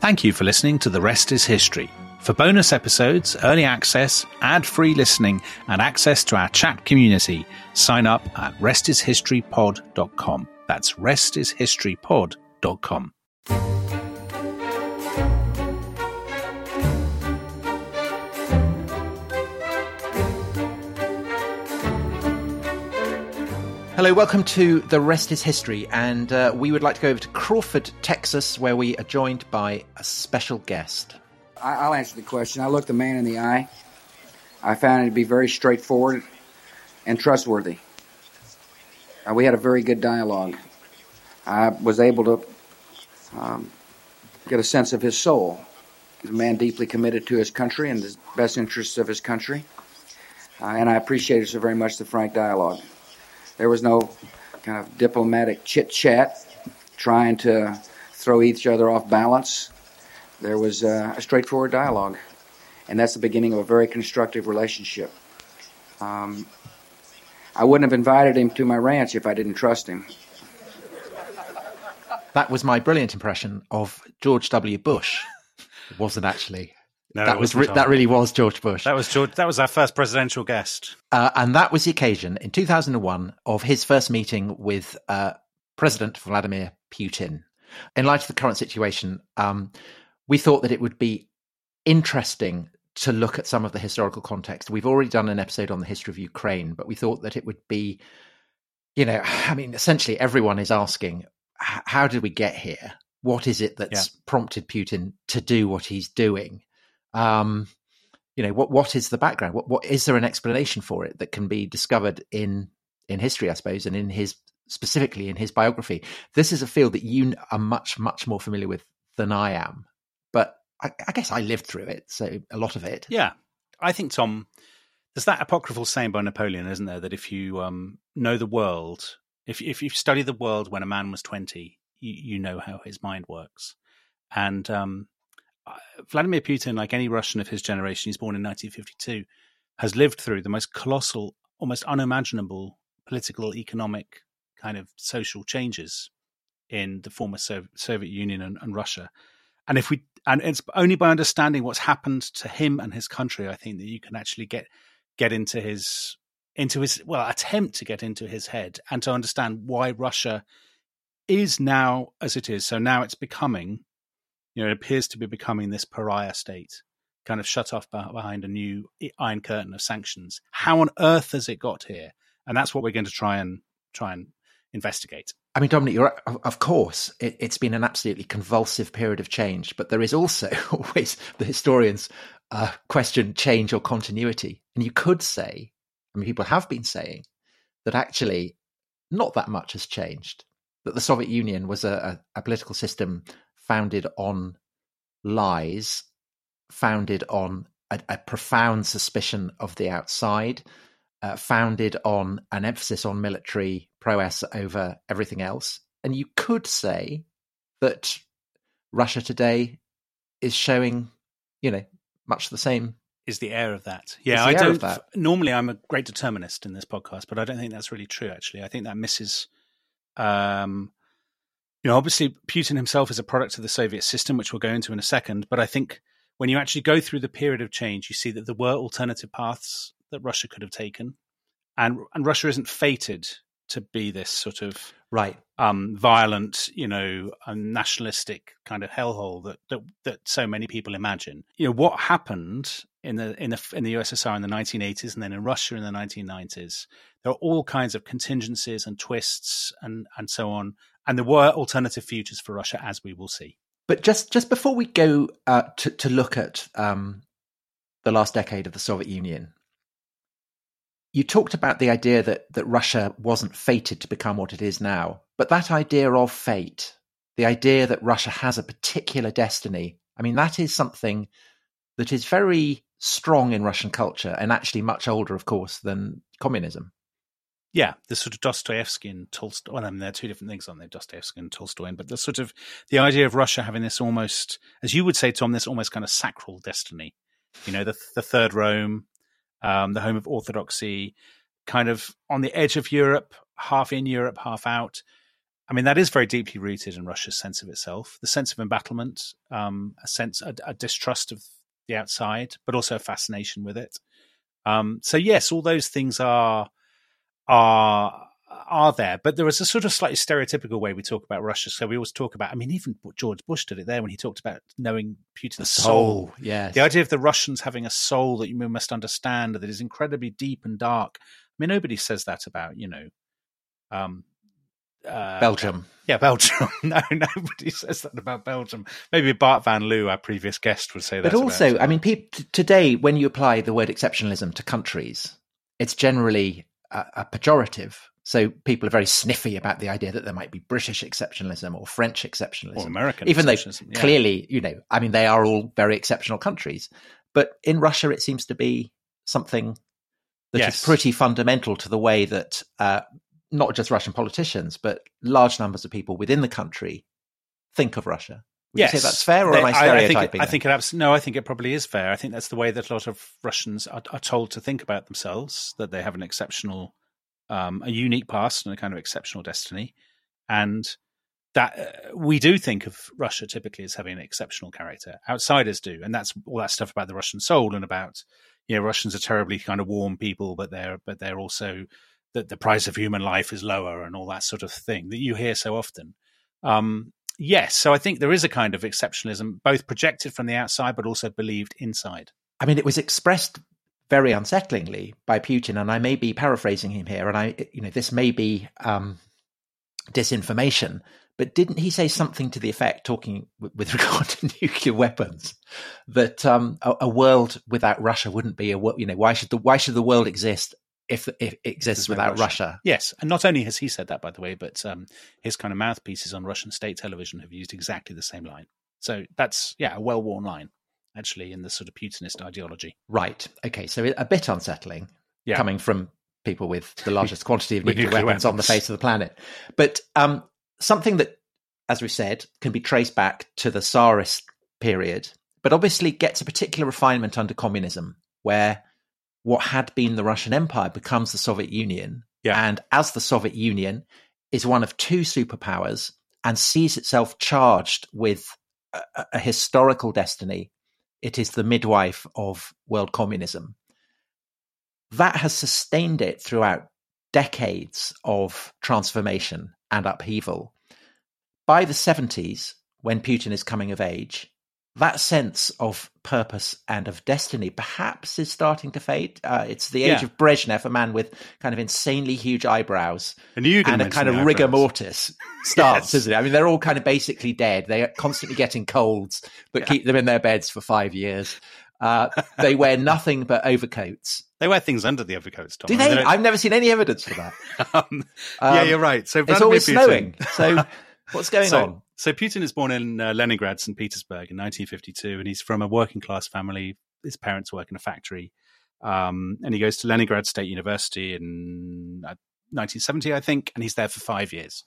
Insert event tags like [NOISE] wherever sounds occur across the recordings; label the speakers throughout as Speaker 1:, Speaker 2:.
Speaker 1: Thank you for listening to The Rest is History. For bonus episodes, early access, ad free listening, and access to our chat community, sign up at restishistorypod.com. That's restishistorypod.com.
Speaker 2: Hello, welcome to The Rest is History, and uh, we would like to go over to Crawford, Texas, where we are joined by a special guest.
Speaker 3: I- will answer the question. I looked the man in the eye. I found it to be very straightforward and trustworthy. Uh, we had a very good dialogue. I was able to um, get a sense of his soul. He's a man deeply committed to his country and the best interests of his country. Uh, and I appreciated so very much the frank dialogue. There was no kind of diplomatic chit chat trying to throw each other off balance. There was uh, a straightforward dialogue, and that's the beginning of a very constructive relationship. Um, I wouldn't have invited him to my ranch if I didn't trust him.
Speaker 2: That was my brilliant impression of George W. Bush. It wasn't actually.
Speaker 1: No,
Speaker 2: that was re- that really was George Bush.
Speaker 1: That was George. That was our first presidential guest,
Speaker 2: uh, and that was the occasion in 2001 of his first meeting with uh, President Vladimir Putin. In light of the current situation, um, we thought that it would be interesting to look at some of the historical context. We've already done an episode on the history of Ukraine, but we thought that it would be, you know, I mean, essentially everyone is asking, how did we get here? What is it that's yeah. prompted Putin to do what he's doing? Um, you know what what is the background? What what is there an explanation for it that can be discovered in in history i suppose and in his specifically in his biography? This is a field that you are much much more familiar with than i am but I, I guess i lived through it so a lot of it.
Speaker 1: Yeah. I think tom there's that apocryphal saying by napoleon isn't there that if you um, know the world if if you study the world when a man was 20 you, you know how his mind works. And um, Uh, Vladimir Putin, like any Russian of his generation, he's born in 1952, has lived through the most colossal, almost unimaginable political, economic, kind of social changes in the former Soviet Union and, and Russia. And if we, and it's only by understanding what's happened to him and his country, I think that you can actually get get into his into his well attempt to get into his head and to understand why Russia is now as it is. So now it's becoming you know, it appears to be becoming this pariah state, kind of shut off behind a new iron curtain of sanctions. How on earth has it got here? And that's what we're going to try and try and investigate.
Speaker 2: I mean, Dominic, you're of course it, has been an absolutely convulsive period of change, but there is also [LAUGHS] always the historians uh, question change or continuity, and you could say, I mean, people have been saying that actually not that much has changed. That the Soviet Union was a, a, a political system founded on lies, founded on a, a profound suspicion of the outside, uh, founded on an emphasis on military prowess over everything else. And you could say that Russia today is showing, you know, much the same.
Speaker 1: Is the air of that? Yeah, I don't. Normally, I'm a great determinist in this podcast, but I don't think that's really true. Actually, I think that misses um, you know, obviously Putin himself is a product of the Soviet system, which we'll go into in a second. But I think when you actually go through the period of change, you see that there were alternative paths that Russia could have taken, and and Russia isn't fated to be this sort of
Speaker 2: right
Speaker 1: um, violent, you know, nationalistic kind of hellhole that, that that so many people imagine. You know, what happened in the in the in the USSR in the 1980s and then in Russia in the 1990s. There are all kinds of contingencies and twists and and so on and there were alternative futures for Russia, as we will see.
Speaker 2: But just just before we go uh, to to look at um, the last decade of the Soviet Union, you talked about the idea that that Russia wasn't fated to become what it is now. But that idea of fate, the idea that Russia has a particular destiny, I mean, that is something that is very strong in Russian culture and actually much older, of course, than communism
Speaker 1: yeah, the sort of Dostoevsky and Tolstoy. Well, I mean, they're two different things, aren't they? Dostoevsky and Tolstoy, but the sort of the idea of Russia having this almost, as you would say, Tom, this almost kind of sacral destiny. You know, the the third Rome, um, the home of orthodoxy, kind of on the edge of Europe, half in Europe, half out. I mean, that is very deeply rooted in Russia's sense of itself, the sense of embattlement, um, a sense, a, a, distrust of the outside, but also a fascination with it. Um, so yes, all those things are are are there, but there is a sort of slightly stereotypical way we talk about Russia. So we always talk about, I mean, even George Bush did it there when he talked about knowing Putin's soul. soul.
Speaker 2: Yes.
Speaker 1: The idea of the Russians having a soul that you must understand that is incredibly deep and dark. I mean, nobody says that about, you know, um,
Speaker 2: uh, Belgium.
Speaker 1: Yeah, Belgium. [LAUGHS] no, nobody says that about Belgium. Maybe Bart van Loo, our previous guest, would say that.
Speaker 2: But also, I mean, pe- today, when you apply the word exceptionalism to countries, it's generally a, a pejorative so people are very sniffy about the idea that there might be British exceptionalism or French exceptionalism,
Speaker 1: or American,
Speaker 2: even though
Speaker 1: yeah.
Speaker 2: clearly, you know, I mean, they are all very exceptional countries. But in Russia, it seems to be something that yes. is pretty fundamental to the way that uh, not just Russian politicians, but large numbers of people within the country think of Russia. Would
Speaker 1: yes,
Speaker 2: you say that's fair, or they, am I stereotyping?
Speaker 1: I, I think, I think it no. I think it probably is fair. I think that's the way that a lot of Russians are, are told to think about themselves. That they have an exceptional um, a unique past and a kind of exceptional destiny, and that uh, we do think of Russia typically as having an exceptional character. Outsiders do, and that's all that stuff about the Russian soul and about you know Russians are terribly kind of warm people, but they're but they're also that the price of human life is lower and all that sort of thing that you hear so often. Um, yes, so I think there is a kind of exceptionalism, both projected from the outside but also believed inside.
Speaker 2: I mean, it was expressed very unsettlingly by Putin, and I may be paraphrasing him here, and I, you know, this may be um, disinformation, but didn't he say something to the effect, talking with, with [LAUGHS] regard to nuclear weapons, that um, a, a, world without Russia wouldn't be a you know why should the why should the world exist if, if it exists without Russia. Russia.
Speaker 1: Yes, and not only has he said that, by the way, but um, his kind of mouthpieces on Russian state television have used exactly the same line. So that's yeah, a well-worn line actually in the sort of Putinist ideology.
Speaker 2: Right. Okay. So a bit unsettling yeah. coming from people with the largest quantity of [LAUGHS] nuclear, nuclear weapons, weapons, on the face of the planet. But um, something that, as we said, can be traced back to the Tsarist period, but obviously gets a particular refinement under communism, where what had been the Russian Empire becomes the Soviet Union.
Speaker 1: Yeah.
Speaker 2: And as the Soviet Union is one of two superpowers and sees itself charged with a, a historical destiny it is the midwife of world communism. That has sustained it throughout decades of transformation and upheaval. By the 70s, when Putin is coming of age, that sense of purpose and of destiny perhaps is starting to fade. Uh, it's the age yeah. of Brezhnev, a man with kind of insanely huge eyebrows
Speaker 1: and,
Speaker 2: and a kind of rigor mortis starts, yes. isn't it? I mean, they're all kind of basically dead. They are constantly getting colds, but yeah. keep them in their beds for five years. Uh, they wear [LAUGHS] nothing but overcoats.
Speaker 1: They wear things under the overcoats, Tom.
Speaker 2: Do they? I mean, I've never seen any evidence for that. [LAUGHS]
Speaker 1: um, yeah, you're right. So
Speaker 2: it's always Putin. snowing. So [LAUGHS] what's going
Speaker 1: so,
Speaker 2: on?
Speaker 1: So Putin is born in uh, Leningrad, St. Petersburg in 1952, and he's from a working class family. His parents work in a factory. Um, and he goes to Leningrad State University in uh, 1970, I think, and he's there for five years.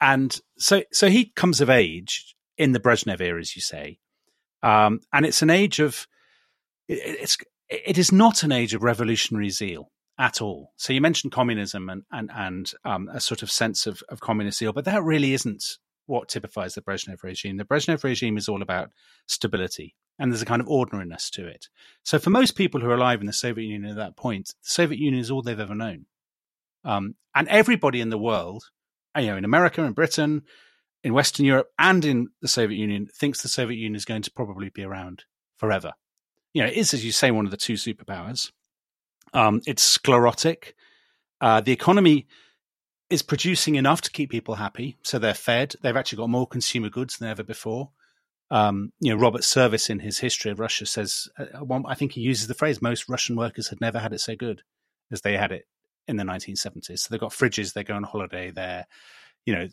Speaker 1: And so, so he comes of age in the Brezhnev era, as you say, um, and it's an age of it, it's it is not an age of revolutionary zeal at all. So you mentioned communism and and and um, a sort of sense of, of communist zeal, but that really isn't what typifies the Brezhnev regime. The Brezhnev regime is all about stability, and there's a kind of ordinariness to it. So for most people who are alive in the Soviet Union at that point, the Soviet Union is all they've ever known. Um, and everybody in the world, you know, in America in Britain, in Western Europe, and in the Soviet Union, thinks the Soviet Union is going to probably be around forever. You know, it is, as you say, one of the two superpowers. Um, it's sclerotic. Uh, the economy is producing enough to keep people happy, so they're fed. They've actually got more consumer goods than ever before. Um, you know, Robert Service in his history of Russia says, uh, one, I think he uses the phrase, most Russian workers had never had it so good as they had it in the 1970s. So they've got fridges, they go on holiday, they're, you know,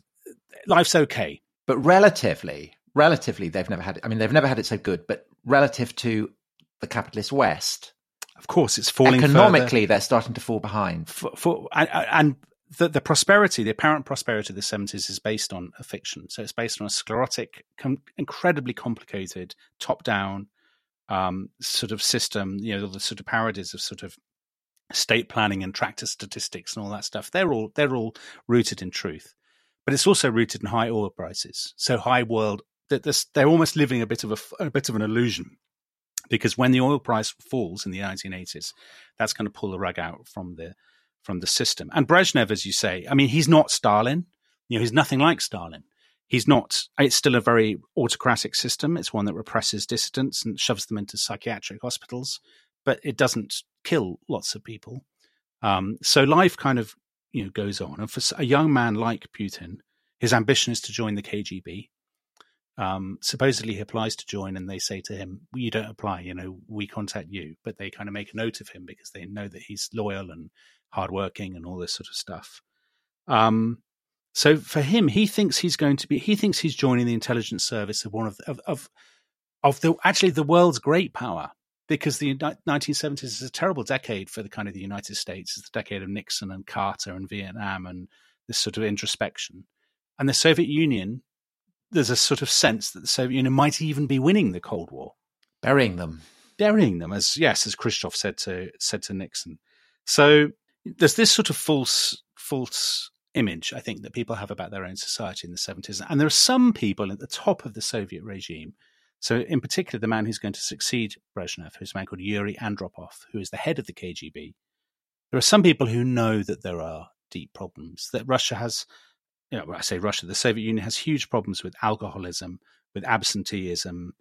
Speaker 1: life's okay.
Speaker 2: But relatively, relatively, they've never had it. I mean, they've never had it so good, but relative to the capitalist West,
Speaker 1: of course, it's falling
Speaker 2: economically.
Speaker 1: Further.
Speaker 2: They're starting to fall behind.
Speaker 1: For, for and, and the, the prosperity, the apparent prosperity of the 70s is based on a fiction. So it's based on a sclerotic, com- incredibly complicated, top down um, sort of system, you know, the sort of parodies of sort of state planning and tractor statistics and all that stuff. They're all, they're all rooted in truth. but it's also rooted in high oil prices. So high world they're almost living a bit of a, a bit of an illusion because when the oil price falls in the 1980s, that's going to pull the rug out from the from the system. And Brezhnev, as you say, I mean, he's not Stalin. You know, he's nothing like Stalin. He's not. It's still a very autocratic system. It's one that represses dissidents and shoves them into psychiatric hospitals, but it doesn't kill lots of people. Um, so life kind of you know goes on. And for a young man like Putin, his ambition is to join the KGB. Um, supposedly he applies to join, and they say to him, "You don't apply. You know, we contact you." But they kind of make a note of him because they know that he's loyal and hardworking and all this sort of stuff. Um, so for him, he thinks he's going to be. He thinks he's joining the intelligence service of one of the, of, of of the actually the world's great power because the 1970s is a terrible decade for the kind of the United States. It's the decade of Nixon and Carter and Vietnam and this sort of introspection. And the Soviet Union, there's a sort of sense that the Soviet Union might even be winning the Cold War,
Speaker 2: burying them,
Speaker 1: burying them, as yes, as Khrushchev said to said to Nixon. So there's this sort of false false image I think that people have about their own society in the 70s, and there are some people at the top of the Soviet regime. So, in particular, the man who's going to succeed Brezhnev, who's a man called Yuri Andropov, who is the head of the KGB. There are some people who know that there are deep problems, that Russia has, you know, I say Russia, the Soviet Union has huge problems with alcoholism, with absenteeism,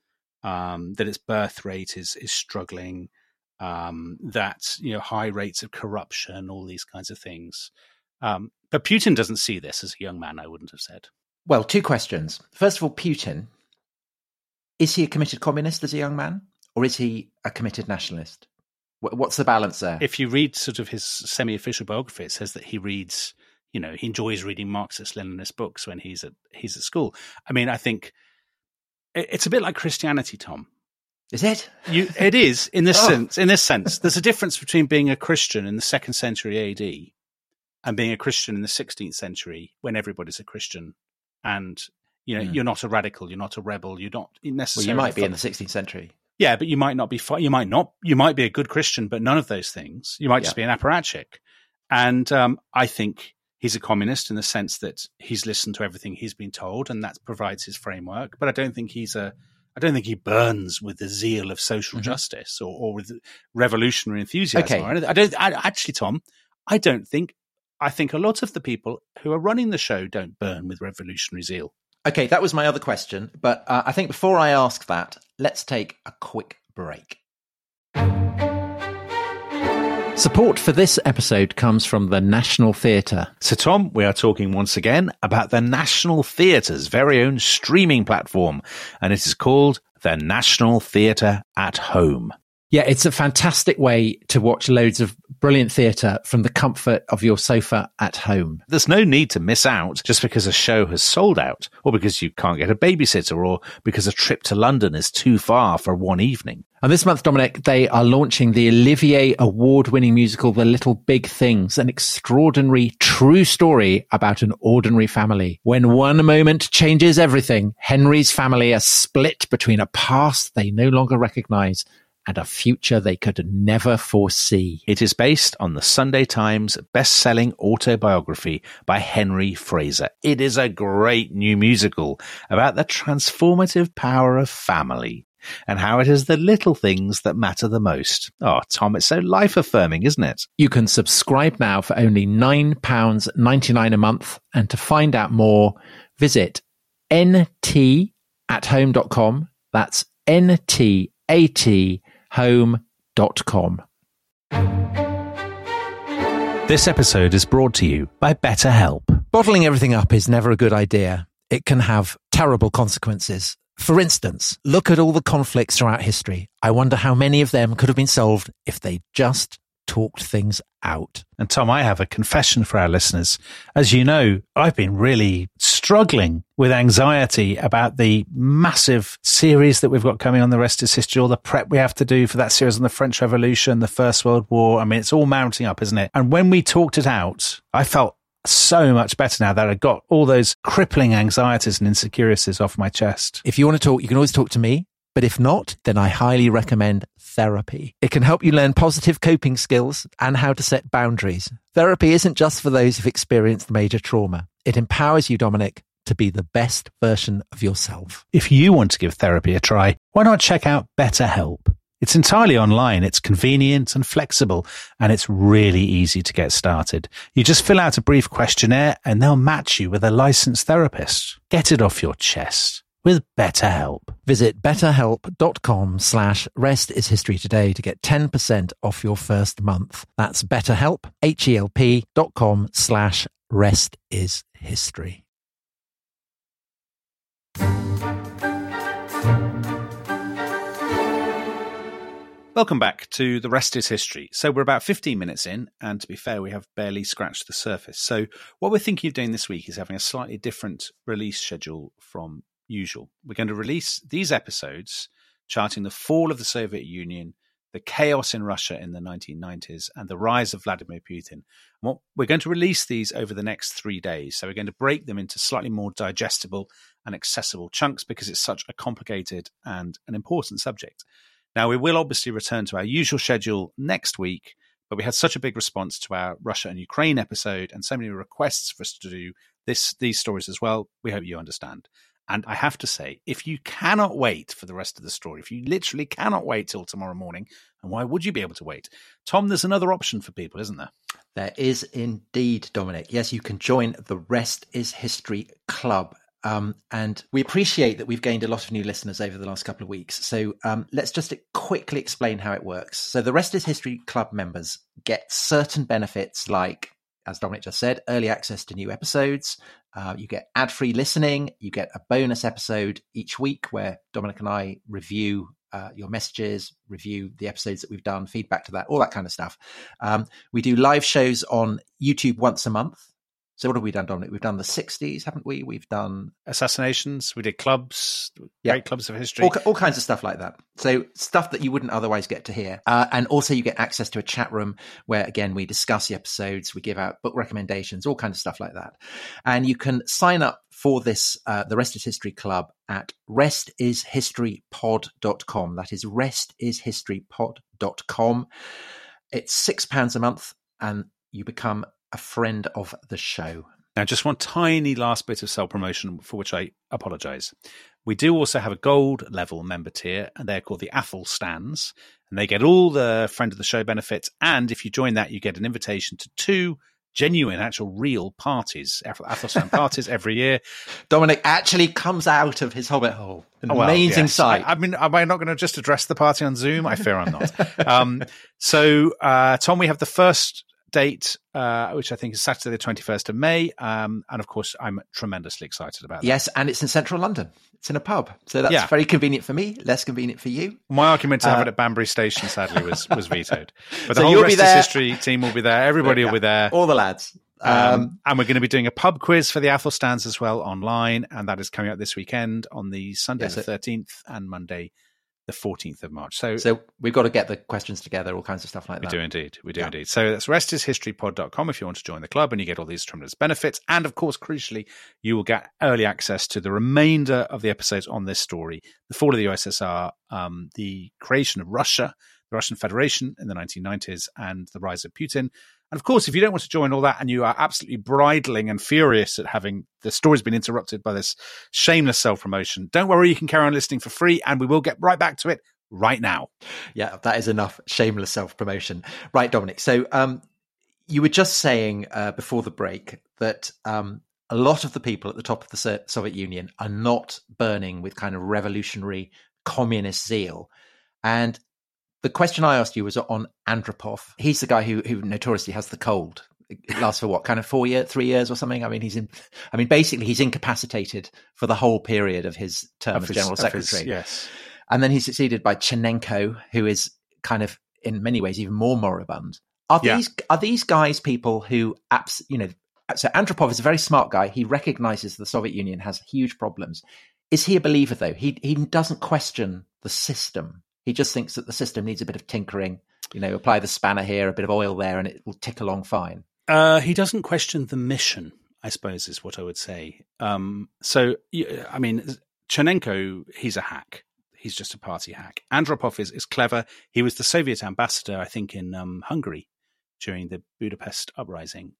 Speaker 1: um, that its birth rate is is struggling, um, that you know high rates of corruption, all these kinds of things. Um, but Putin doesn't see this as a young man. I wouldn't have said.
Speaker 2: Well, two questions. First of all, Putin is he a committed communist as a young man, or is he a committed nationalist? What's the balance there?
Speaker 1: If you read sort of his semi-official biography, it says that he reads, you know, he enjoys reading Marxist-Leninist books when he's at he's at school. I mean, I think it's a bit like Christianity, Tom.
Speaker 2: Is it?
Speaker 1: You, it is in this [LAUGHS] oh. sense. In this sense, there's a difference between being a Christian in the second century AD and being a Christian in the 16th century when everybody's a Christian and you know mm. you're not a radical, you're not a rebel, you're not necessarily.
Speaker 2: Well, you might be in the 16th century.
Speaker 1: Yeah, but you might not be. You might not. You might be a good Christian, but none of those things. You might yeah. just be an apparatchik. And um, I think he's a communist in the sense that he's listened to everything he's been told, and that provides his framework. But I don't think he's a I don't think he burns with the zeal of social mm-hmm. justice or, or, with revolutionary enthusiasm. Okay. I don't I, actually, Tom. I don't think. I think a lot of the people who are running the show don't burn with revolutionary zeal.
Speaker 2: Okay, that was my other question. But uh, I think before I ask that, let's take a quick break. Support for this episode comes from the National Theatre.
Speaker 1: So, Tom, we are talking once again about the National Theatre's very own streaming platform, and it is called the National Theatre at Home.
Speaker 2: Yeah, it's a fantastic way to watch loads of brilliant theatre from the comfort of your sofa at home.
Speaker 1: There's no need to miss out just because a show has sold out, or because you can't get a babysitter, or because a trip to London is too far for one evening.
Speaker 2: And this month, Dominic, they are launching the Olivier award winning musical, The Little Big Things, an extraordinary true story about an ordinary family. When one moment changes everything, Henry's family are split between a past they no longer recognize and a future they could never foresee.
Speaker 1: It is based on the Sunday Times best-selling autobiography by Henry Fraser. It is a great new musical about the transformative power of family and how it is the little things that matter the most. Oh, Tom, it's so life affirming, isn't it?
Speaker 2: You can subscribe now for only £9.99 a month. And to find out more, visit ntathome.com. That's N-T-A-T home.com.
Speaker 1: This episode is brought to you by BetterHelp.
Speaker 2: Bottling everything up is never a good idea. It can have terrible consequences. For instance, look at all the conflicts throughout history. I wonder how many of them could have been solved if they just talked things out.
Speaker 1: And Tom, I have a confession for our listeners. As you know, I've been really struggling with anxiety about the massive series that we've got coming on The Rest is History, all the prep we have to do for that series on the French Revolution, the First World War. I mean, it's all mounting up, isn't it? And when we talked it out, I felt so much better now that I got all those crippling anxieties and insecurities off my chest.
Speaker 2: If you want to talk, you can always talk to me. But if not, then I highly recommend therapy. It can help you learn positive coping skills and how to set boundaries. Therapy isn't just for those who've experienced major trauma. It empowers you, Dominic, to be the best version of yourself.
Speaker 1: If you want to give therapy a try, why not check out BetterHelp? It's entirely online, it's convenient and flexible, and it's really easy to get started. You just fill out a brief questionnaire and they'll match you with a licensed therapist. Get it off your chest with BetterHelp.
Speaker 2: Visit betterhelp.com slash rest is history today to get 10% off your first month. That's betterhelp, H-E-L-P dot com slash rest is history.
Speaker 1: Welcome back to The Rest is History. So, we're about 15 minutes in, and to be fair, we have barely scratched the surface. So, what we're thinking of doing this week is having a slightly different release schedule from usual. We're going to release these episodes charting the fall of the Soviet Union, the chaos in Russia in the 1990s, and the rise of Vladimir Putin. What, we're going to release these over the next three days. So, we're going to break them into slightly more digestible and accessible chunks because it's such a complicated and an important subject. Now, we will obviously return to our usual schedule next week, but we had such a big response to our Russia and Ukraine episode and so many requests for us to do this these stories as well. We hope you understand. And I have to say, if you cannot wait for the rest of the story, if you literally cannot wait till tomorrow morning, and why would you be able to wait? Tom, there's another option for people, isn't there?
Speaker 2: There is indeed, Dominic. Yes, you can join the Rest is History Club. Um, and we appreciate that we've gained a lot of new listeners over the last couple of weeks. So um, let's just quickly explain how it works. So the Rest is History Club members get certain benefits like, as Dominic just said, early access to new episodes. Uh, you get ad free listening. You get a bonus episode each week where Dominic and I review uh, your messages, review the episodes that we've done, feedback to that, all that kind of stuff. Um, we do live shows on YouTube once a month. So what have we done, Dominic? We've done the 60s, haven't we? We've done
Speaker 1: assassinations. We did clubs,
Speaker 2: Yeah.
Speaker 1: great clubs of history.
Speaker 2: all, all kinds of stuff like that. So stuff that you wouldn't otherwise get to hear. Uh, and also you get access to a chat room where, again, we discuss the episodes, we give out book recommendations, all kinds of stuff like that. And you can sign up for this, uh, the Rest is History Club at restishistorypod.com. That is restishistorypod.com. It's six pounds a month and you become a friend of the show.
Speaker 1: Now, just one tiny last bit of self promotion for which I apologize. We do also have a gold level member tier, and they're called the Athelstan, and they get all the friend of the show benefits. And if you join that, you get an invitation to two genuine, actual, real parties, Ath- Athelstan [LAUGHS] parties every year.
Speaker 2: Dominic actually comes out of his hobbit hole. An
Speaker 1: Oh, well,
Speaker 2: amazing
Speaker 1: yes.
Speaker 2: sight.
Speaker 1: I, I mean, am I not going to just address the party on Zoom? I fear I'm not. [LAUGHS] um, so, uh, Tom, we have the first date, uh, which I think is Saturday, the 21st of May. Um, and of course, I'm tremendously excited about that.
Speaker 2: Yes, and it's in central London. It's in a pub. So that's
Speaker 1: Yeah.
Speaker 2: very convenient for me, less convenient for you.
Speaker 1: My argument to have
Speaker 2: Uh,
Speaker 1: it at Banbury Station, sadly, was was vetoed. [LAUGHS] But the
Speaker 2: So
Speaker 1: whole Rest
Speaker 2: there.
Speaker 1: History team will be there. Everybody will be there.
Speaker 2: All the lads.
Speaker 1: Um,
Speaker 2: Um,
Speaker 1: and we're going to be doing a pub quiz for the Athelstans as well online, and that is coming up this weekend on the Sunday
Speaker 2: Yes,
Speaker 1: the thirteenth and Monday the fourteenth of March. So,
Speaker 2: so we've got to get the questions together, all kinds of stuff like that.
Speaker 1: we do indeed, we do
Speaker 2: Yeah.
Speaker 1: indeed. So that's restishistorypod.com if you want to join the club, and you get all these tremendous benefits, and of course, crucially, you will get early access to the remainder of the episodes on this story: the fall of the USSR, um, the creation of Russia, the Russian Federation in the 1990s, and the rise of Putin. And of course, if you don't want to join all that and you are absolutely bridling and furious at having the story's been interrupted by this shameless self promotion, don't worry, you can carry on listening for free and we will get right back to it right now.
Speaker 2: Yeah, that is enough shameless self promotion. Right, Dominic. So um, you were just saying uh, before the break that um, a lot of the people at the top of the Soviet Union are not burning with kind of revolutionary communist zeal. And the question I asked you was on Andropov. He's the guy who, who notoriously has the cold. It lasts for what kind of four years, three years or something. I mean, he's in. I mean, basically, he's incapacitated for the whole period of his term
Speaker 1: Of
Speaker 2: as
Speaker 1: his-
Speaker 2: general
Speaker 1: of his-
Speaker 2: secretary.
Speaker 1: yes.
Speaker 2: And then he's succeeded by Chernenko, who is kind of in many ways even more moribund. Are
Speaker 1: Yeah.
Speaker 2: these are these guys people who abs you know so Andropov is a very smart guy. He recognizes the Soviet Union has huge problems. Is he a believer though? He he doesn't question the system. He just thinks that the system needs a bit of tinkering. You know, apply the spanner here, a bit of oil there, and it will tick along fine.
Speaker 1: Uh, he doesn't question the mission, I suppose, is what I would say. Um, so, I mean, Chernenko, he's a hack. He's just a party hack. Andropov is, is clever. He was the Soviet ambassador, I think, in um, Hungary during the Budapest uprising.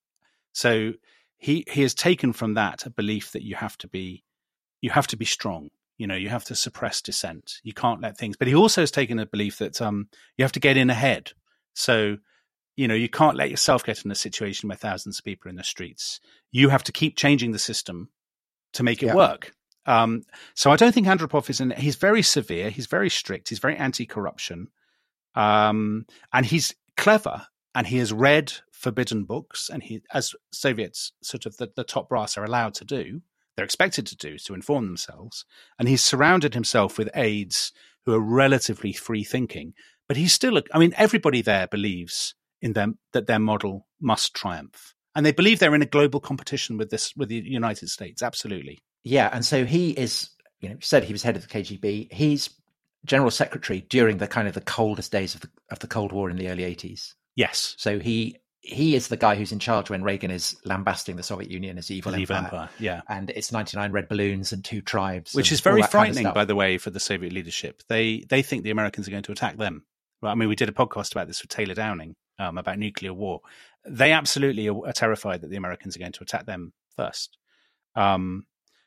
Speaker 1: So he he has taken from that a belief that you have to be you have to be strong. You know, you have to suppress dissent. You can't let things. But he also has taken a belief that um, you have to get in ahead. So, you know, you can't let yourself get in a situation where thousands of people are in the streets. You have to keep changing the system to make it yeah. work. Um, so I don't think Andropov is in. He's very severe. He's very strict. He's very anti-corruption, um, and he's clever. And he has read forbidden books, and he, as Soviets, sort of the, the top brass are allowed to do, they're expected to do to inform themselves. And he's surrounded himself with aides who are relatively free thinking. But he's still, I mean, everybody there believes in them that their model must triumph. And they believe they're in a global competition with this, with the United States. Absolutely.
Speaker 2: Yeah. And so he is, you know, said he was head of the KGB. He's general secretary during the kind of the coldest days of the, of the Cold War in the early 80s.
Speaker 1: Yes.
Speaker 2: So he he is the guy who's in charge when Reagan is lambasting the Soviet Union as evil,
Speaker 1: evil
Speaker 2: empire.
Speaker 1: empire. Yeah,
Speaker 2: and it's ninety nine red balloons and two tribes,
Speaker 1: which is very frightening, kind of by the way, for the Soviet leadership. They they think the Americans are going to attack them. Well, I mean, we did a podcast about this with Taylor Downing um, about nuclear war. They absolutely are, are, terrified that the Americans are going to attack them first. Um,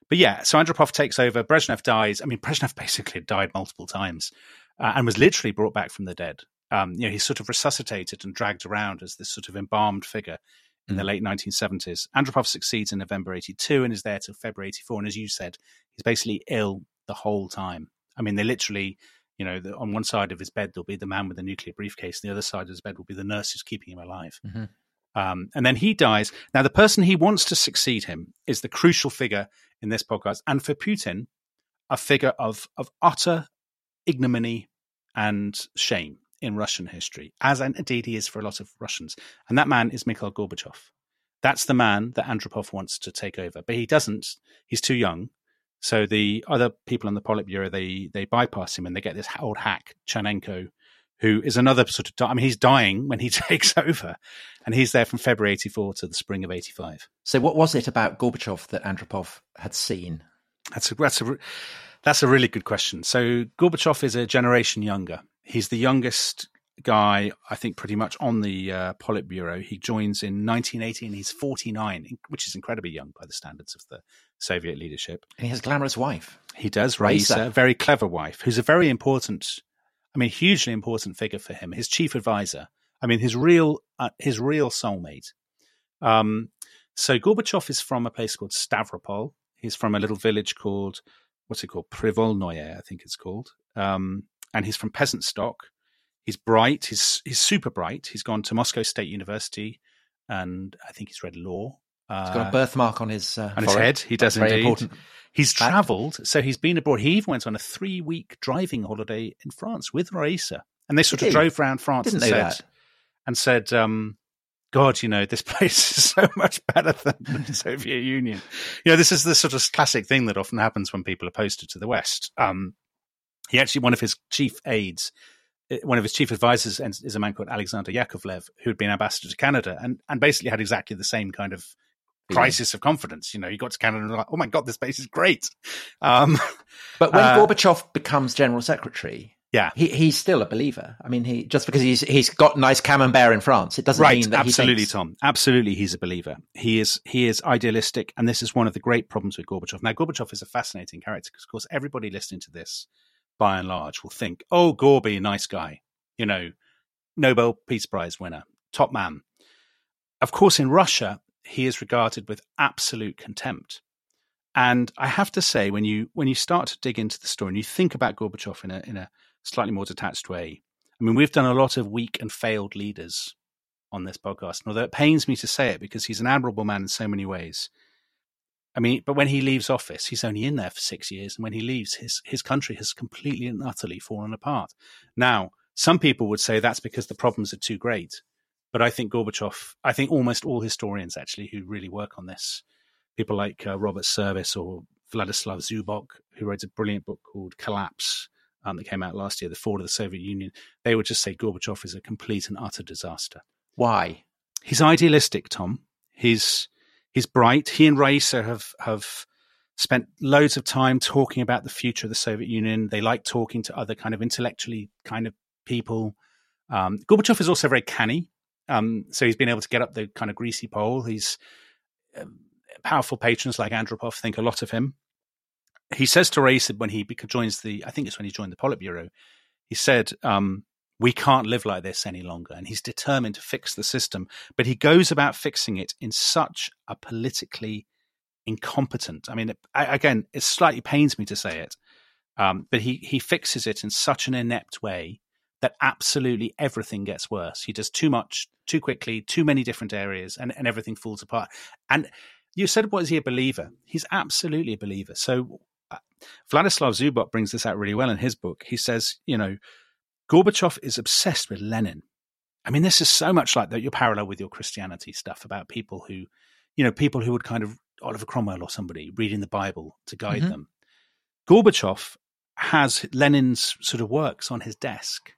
Speaker 1: but yeah, so Andropov takes over. Brezhnev dies. I mean, Brezhnev [LAUGHS] basically died multiple times uh, and was literally brought back from the dead um, you know, he's sort of resuscitated and dragged around as this sort of embalmed figure in mm. the late 1970s. Andropov succeeds in November 82 and is there till February 84. And as you said, he's basically ill the whole time. I mean, they literally, you know, the, on one side of his bed, there'll be the man with the nuclear briefcase. And the other side of his bed will be the nurse who's keeping him alive. Mm-hmm. Um, and then he dies. Now, the person he wants to succeed him is the crucial figure in this podcast. And for Putin, a figure of, of utter ignominy and shame in Russian history, as indeed he is for a lot of Russians. And that man is Mikhail Gorbachev. That's the man that Andropov wants to take over, but he doesn't. He's too young. So the other people in the Politburo they they bypass him and they get this old hack Chernenko, who is another sort of. I mean, he's dying when he [LAUGHS] takes over, and he's there from February eighty four to the spring of eighty five.
Speaker 2: So, what was it about Gorbachev that Andropov had seen?
Speaker 1: That's a that's a that's a really good question. So Gorbachev is a generation younger. He's the youngest guy, I think, pretty much on the uh, Politburo. He joins in 1980 and he's 49, which is incredibly young by the standards of the Soviet leadership.
Speaker 2: And he has a glamorous wife.
Speaker 1: He does, Raisa, a very clever wife, who's a very important, I mean, hugely important figure for him. His chief advisor. I mean, his real, uh, his real soulmate. Um, so Gorbachev is from a place called Stavropol. He's from a little village called, what's it called? Privolnoye, I think it's called. Um, and he's from peasant stock. He's bright. He's he's super bright. He's gone to Moscow State University, and I think he's read law.
Speaker 2: He's got a uh, birthmark on his uh,
Speaker 1: on his head. He does indeed. Important. He's travelled, so he's been abroad. He even went on a three week driving holiday in France with Raisa, and they sort Did of he? drove around France
Speaker 2: Didn't
Speaker 1: and
Speaker 2: said,
Speaker 1: that. and said, um, God, you know, this [LAUGHS] place is so much better than the [LAUGHS] Soviet Union. You know, this is the sort of classic thing that often happens when people are posted to the West. Um, he actually, one of his chief aides, eh, one of his chief advisors is a man called Alexander Yakovlev, who had been ambassador to Canada and, and basically had exactly the same kind of crisis yeah. of confidence. You know, he got to Canada and was like, oh my God, this place is great. Um, [LAUGHS]
Speaker 2: but when uh, Gorbachev becomes general secretary,
Speaker 1: yeah,
Speaker 2: he, he's still a believer. I mean, he just because he's he's got nice camembert in France, it doesn't
Speaker 1: right,
Speaker 2: mean that
Speaker 1: absolutely,
Speaker 2: thinks...
Speaker 1: Tom. Absolutely, he's a believer. He is he is idealistic, and this is one of the great problems with Gorbachev. Now, Gorbachev is a fascinating character because, of course, everybody listening to this by and large, will think, oh, Gorby, nice guy, you know, Nobel Peace Prize winner, top man. Of course, in Russia, he is regarded with absolute contempt. And I have to say, when you when you start to dig into the story and you think about Gorbachev in a in a slightly more detached way, I mean, we've done a lot of weak and failed leaders on this podcast. And although it pains me to say it because he's an admirable man in so many ways, I mean, but when he leaves office, he's only in there for six years, and when he leaves, his his country has completely and utterly fallen apart. Now, some people would say that's because the problems are too great, but I think Gorbachev, I think almost all historians actually who really work on this, people like uh, Robert Service or Vladislav Zubok, who wrote a brilliant book called Collapse um, that came out last year, The Fall of the Soviet Union, they would just say Gorbachev is a complete and utter disaster.
Speaker 2: Why?
Speaker 1: He's idealistic, Tom. He's he's bright. He and Raisa have have spent loads of time talking about the future of the Soviet Union. They like talking to other kind of intellectually kind of people. Um, Gorbachev is also very canny. Um, so he's been able to get up the kind of greasy pole. He's um, powerful patrons like Andropov think a lot of him. He says to Ray when he joins the, I think it's when he joined the Politburo, he said, um, we can't live like this any longer. And he's determined to fix the system. But he goes about fixing it in such a politically incompetent. I mean, I, again, it slightly pains me to say it, um, but he he fixes it in such an inept way that absolutely everything gets worse. He does too much, too quickly, too many different areas, and, and everything falls apart. And you said, was he a believer? He's absolutely a believer. So uh, Vladislav Zubok brings this out really well in his book. He says, you know, Gorbachev is obsessed with Lenin. I mean, this is so much like that. Your parallel with your Christianity stuff about people who, you know, people who would kind of Oliver Cromwell or somebody reading the Bible to guide mm-hmm. them. Gorbachev has Lenin's sort of works on his desk,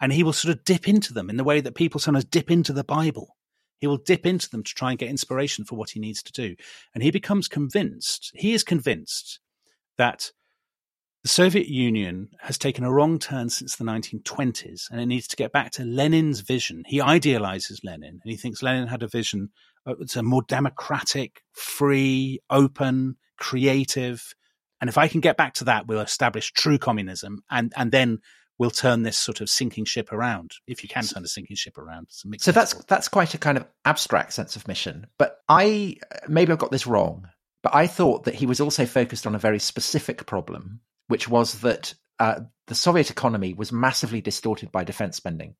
Speaker 1: and he will sort of dip into them in the way that people sometimes dip into the Bible. He will dip into them to try and get inspiration for what he needs to do. And he becomes convinced, he is convinced that the Soviet Union has taken a wrong turn since the 1920s and it needs to get back to Lenin's vision. He idealizes Lenin and he thinks Lenin had a vision. Uh, it's a more democratic, free, open, creative. And if I can get back to that, we'll establish true communism and, and then we'll turn this sort of sinking ship around if you can turn a sinking ship around.
Speaker 2: So that's, that's quite a kind of abstract sense of mission. But I, maybe I've got this wrong, but I thought that he was also focused on a very specific problem which was that uh, the Soviet economy was massively distorted by defense spending.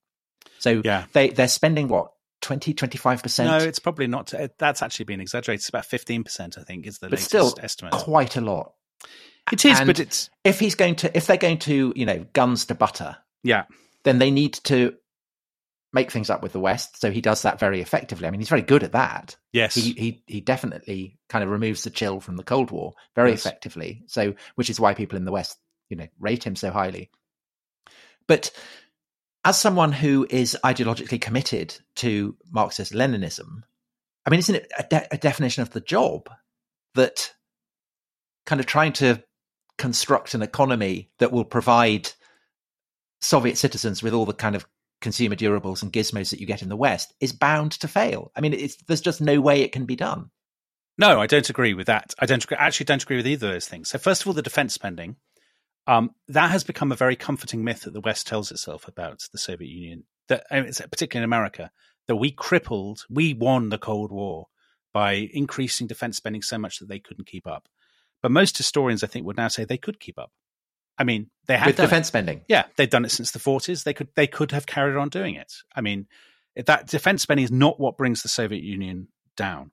Speaker 2: So yeah. they, they're spending what, 20, 25%?
Speaker 1: No, it's probably not. That's actually been exaggerated. It's about 15%, I think, is the
Speaker 2: but
Speaker 1: latest
Speaker 2: still
Speaker 1: estimate.
Speaker 2: Quite a lot.
Speaker 1: It is,
Speaker 2: and
Speaker 1: but it's.
Speaker 2: If he's going to, if they're going to, you know, guns to butter.
Speaker 1: Yeah.
Speaker 2: Then they need to make things up with the West. So he does that very effectively. I mean, he's very good at that.
Speaker 1: Yes,
Speaker 2: he he, he definitely kind of removes the chill from the Cold War very yes. effectively. So, which is why people in the West, you know, rate him so highly. But as someone who is ideologically committed to Marxist Leninism, I mean, isn't it a, de- a definition of the job that kind of trying to construct an economy that will provide Soviet citizens with all the kind of consumer durables and gizmos that you get in the West is bound to fail. I mean, there's just no way it can be done.
Speaker 1: No, I don't agree with that. I don't agree, actually don't agree with either of those things. So, first of all, the defense spending um, that has become a very comforting myth that the West tells itself about the Soviet Union. That particularly in America, that we crippled, we won the Cold War by increasing defense spending so much that they couldn't keep up. But most historians, I think, would now say they could keep up. I mean, they have
Speaker 2: with defense
Speaker 1: it.
Speaker 2: spending.
Speaker 1: Yeah, they've done it since the forties. They could they could have carried on doing it. I mean, that defense spending is not what brings the Soviet Union down.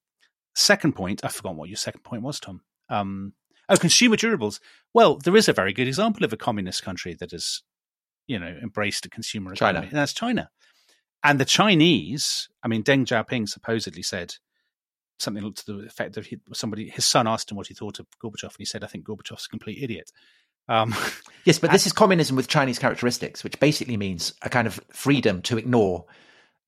Speaker 1: Second point, I've forgotten what your second point was, Tom. Um, oh, consumer durables. Well, there is a very good example of a communist country that has, you know, embraced a consumer
Speaker 2: economy,
Speaker 1: China. and that's China. And the Chinese, I mean, Deng Xiaoping supposedly said something to the effect of he, somebody, his son asked him what he thought of Gorbachev, and he said, "I think Gorbachev's a complete idiot."
Speaker 2: Um, [LAUGHS] yes, but this is communism with Chinese characteristics, which basically means a kind of freedom to ignore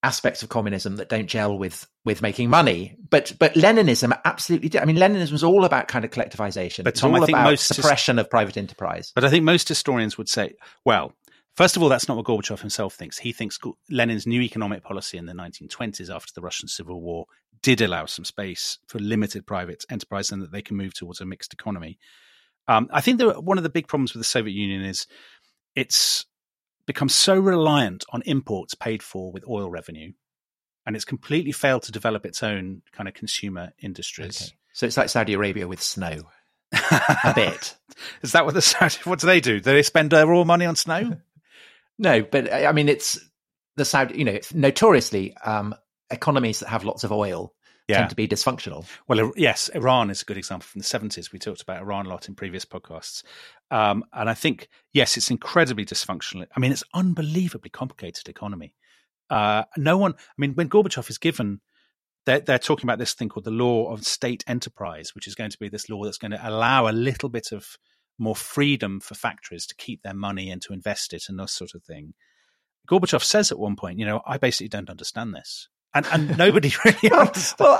Speaker 2: aspects of communism that don't gel with with making money. But but Leninism absolutely did. I mean, Leninism was all about kind of collectivization.
Speaker 1: But Tom, I think most
Speaker 2: suppression his, of private enterprise.
Speaker 1: But I think most historians would say, well, first of all, that's not what Gorbachev himself thinks. He thinks Lenin's new economic policy in the 1920s, after the Russian Civil War, did allow some space for limited private enterprise, and that they can move towards a mixed economy. Um, I think that one of the big problems with the Soviet Union is it's become so reliant on imports paid for with oil revenue, and it's completely failed to develop its own kind of consumer industries. Okay.
Speaker 2: So it's like Saudi Arabia with snow. a [LAUGHS] bit.
Speaker 1: Is that what the Saudi? What do they do? Do they spend their raw money on snow? [LAUGHS]
Speaker 2: no, but I mean, it's the Saudi. You know, it's notoriously, um, economies that have lots of oil yeah. tend to be dysfunctional.
Speaker 1: Well, yes, Iran is a good example from the 70s. We talked about Iran a lot in previous podcasts. Um, and I think, yes, it's incredibly dysfunctional. I mean, it's unbelievably complicated economy. Uh, no one, I mean, when Gorbachev is given, they're, they're talking about this thing called the law of state enterprise, which is going to be this law that's going to allow a little bit of more freedom for factories to keep their money and to invest it and this sort of thing. Gorbachev says at one point, you know, I basically don't understand this and, and nobody [LAUGHS] really well,
Speaker 2: well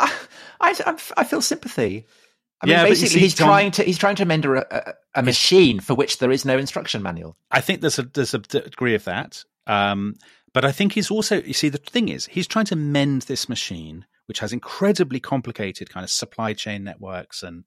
Speaker 2: I, I, I, feel sympathy. I mean, yeah, basically, see, he's Tom, trying to he's trying to mend a, a, a, machine for which there is no instruction manual.
Speaker 1: I think there's a there's a degree of that, um, but I think he's also you see the thing is he's trying to mend this machine which has incredibly complicated kind of supply chain networks and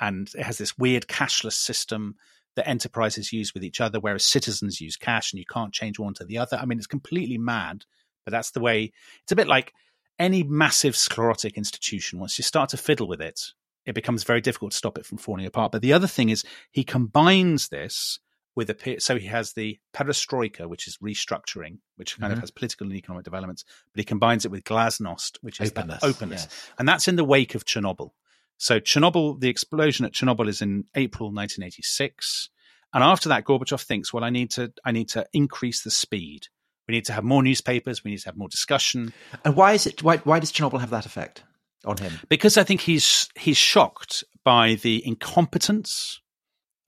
Speaker 1: and it has this weird cashless system that enterprises use with each other, whereas citizens use cash and you can't change one to the other. I mean, it's completely mad, but that's the way. It's a bit like any massive sclerotic institution. Once you start to fiddle with it, it becomes very difficult to stop it from falling apart. But the other thing is, he combines this with a so he has the perestroika, which is restructuring, which kind mm-hmm. of has political and economic developments, but he combines it with glasnost, which is openness, openness. Yes. and that's in the wake of Chernobyl. So Chernobyl, the explosion at Chernobyl is in April 1986, and after that, Gorbachev thinks, well, I need to I need to increase the speed. We need to have more newspapers. We need to have more discussion.
Speaker 2: And why is it? Why, why does Chernobyl have that effect on him?
Speaker 1: Because I think he's he's shocked by the incompetence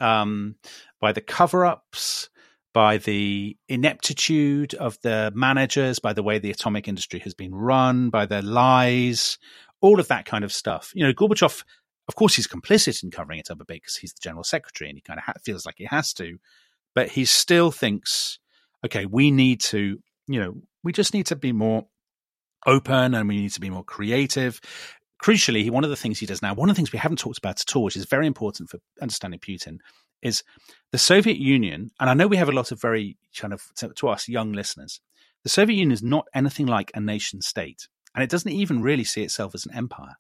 Speaker 1: um, by the cover ups, by the ineptitude of the managers, by the way the atomic industry has been run, by their lies, all of that kind of stuff. You know, Gorbachev, of course, he's complicit in covering it up a bit because he's the general secretary and he kind of ha- feels like he has to, but he still thinks, okay, we need to, you know, we just need to be more open and we need to be more creative crucially, one of the things he does now, one of the things we haven't talked about at all, which is very important for understanding Putin, is the Soviet Union. And I know we have a lot of very kind of to, to us young listeners. The Soviet Union is not anything like a nation state, and it doesn't even really see itself as an empire.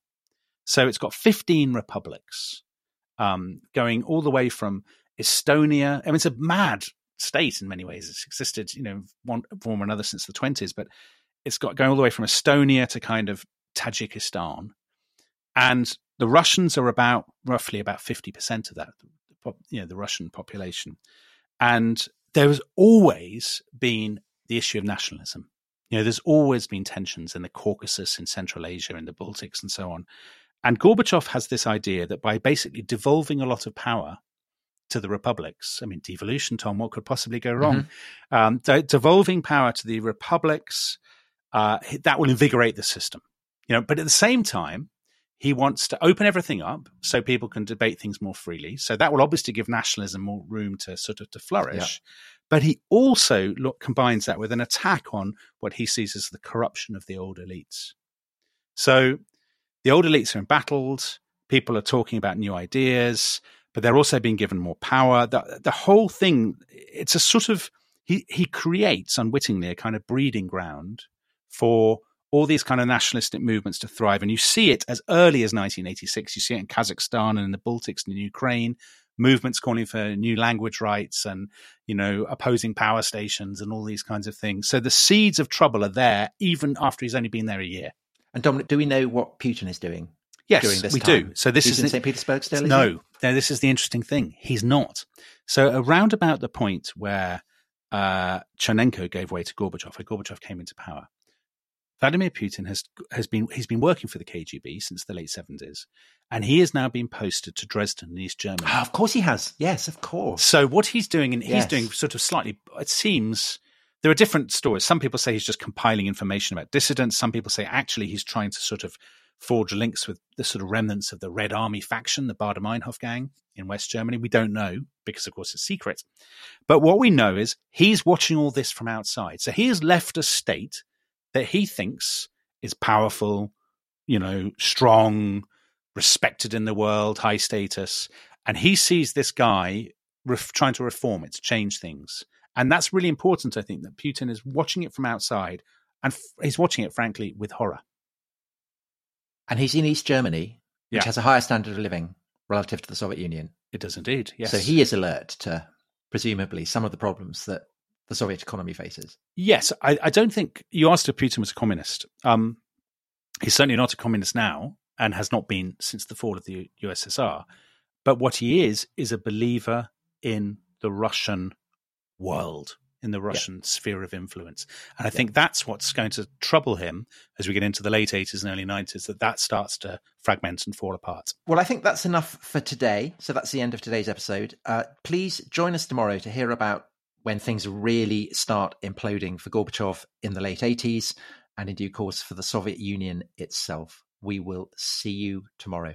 Speaker 1: So it's got 15 republics, um, going all the way from Estonia. I mean, it's a mad state in many ways. It's existed, you know, one form or another since the 20s, but it's got going all the way from Estonia to kind of Tajikistan and the Russians are about roughly about fifty percent of that, you know, the Russian population, and there has always been the issue of nationalism. You know, there's always been tensions in the Caucasus, in Central Asia, in the Baltics, and so on. And Gorbachev has this idea that by basically devolving a lot of power to the republics, I mean, devolution, Tom, what could possibly go wrong? Mm-hmm. Um, de- devolving power to the republics, uh, that will invigorate the system. You know, but at the same time, he wants to open everything up so people can debate things more freely. So that will obviously give nationalism more room to sort of to flourish. Yeah. But he also look, combines that with an attack on what he sees as the corruption of the old elites. So the old elites are embattled. People are talking about new ideas, but they're also being given more power. The, the whole thing, it's a sort of, he, he creates unwittingly a kind of breeding ground for all these kind of nationalistic movements to thrive. And you see it as early as 1986. You see it in Kazakhstan and in the Baltics and in Ukraine, movements calling for new language rights and, you know, opposing power stations and all these kinds of things. So the seeds of trouble are there even after he's only been there a year.
Speaker 2: And Dominic, do we know what Putin is doing?
Speaker 1: Yes, we time? do. So this
Speaker 2: he's
Speaker 1: is
Speaker 2: in St. Petersburg still.
Speaker 1: No, no, this is the interesting thing. He's not. So around about the point where uh, Chernenko gave way to Gorbachev, and Gorbachev came into power. Vladimir Putin has has been he's been working for the KGB since the late seventies, and he has now been posted to Dresden in East Germany.
Speaker 2: Oh, of course, he has. Yes, of course.
Speaker 1: So what he's doing, and he's yes. doing sort of slightly. It seems there are different stories. Some people say he's just compiling information about dissidents. Some people say actually he's trying to sort of forge links with the sort of remnants of the Red Army faction, the Baader Meinhof gang in West Germany. We don't know because, of course, it's secret. But what we know is he's watching all this from outside. So he has left a state that he thinks is powerful, you know, strong, respected in the world, high status. And he sees this guy ref- trying to reform it, to change things. And that's really important, I think, that Putin is watching it from outside and f- he's watching it, frankly, with horror.
Speaker 2: And he's in East Germany, which yeah. has a higher standard of living relative to the Soviet Union.
Speaker 1: It does indeed, yes.
Speaker 2: So he is alert to presumably some of the problems that the Soviet economy faces.
Speaker 1: Yes, I, I don't think you asked if Putin was a communist. Um, he's certainly not a communist now, and has not been since the fall of the USSR. But what he is is a believer in the Russian world, in the Russian yeah. sphere of influence, and I yeah. think that's what's going to trouble him as we get into the late eighties and early nineties. That that starts to fragment and fall apart.
Speaker 2: Well, I think that's enough for today. So that's the end of today's episode. Uh, please join us tomorrow to hear about when things really start imploding for Gorbachev in the late 80s and in due course for the Soviet Union itself. We will see you tomorrow.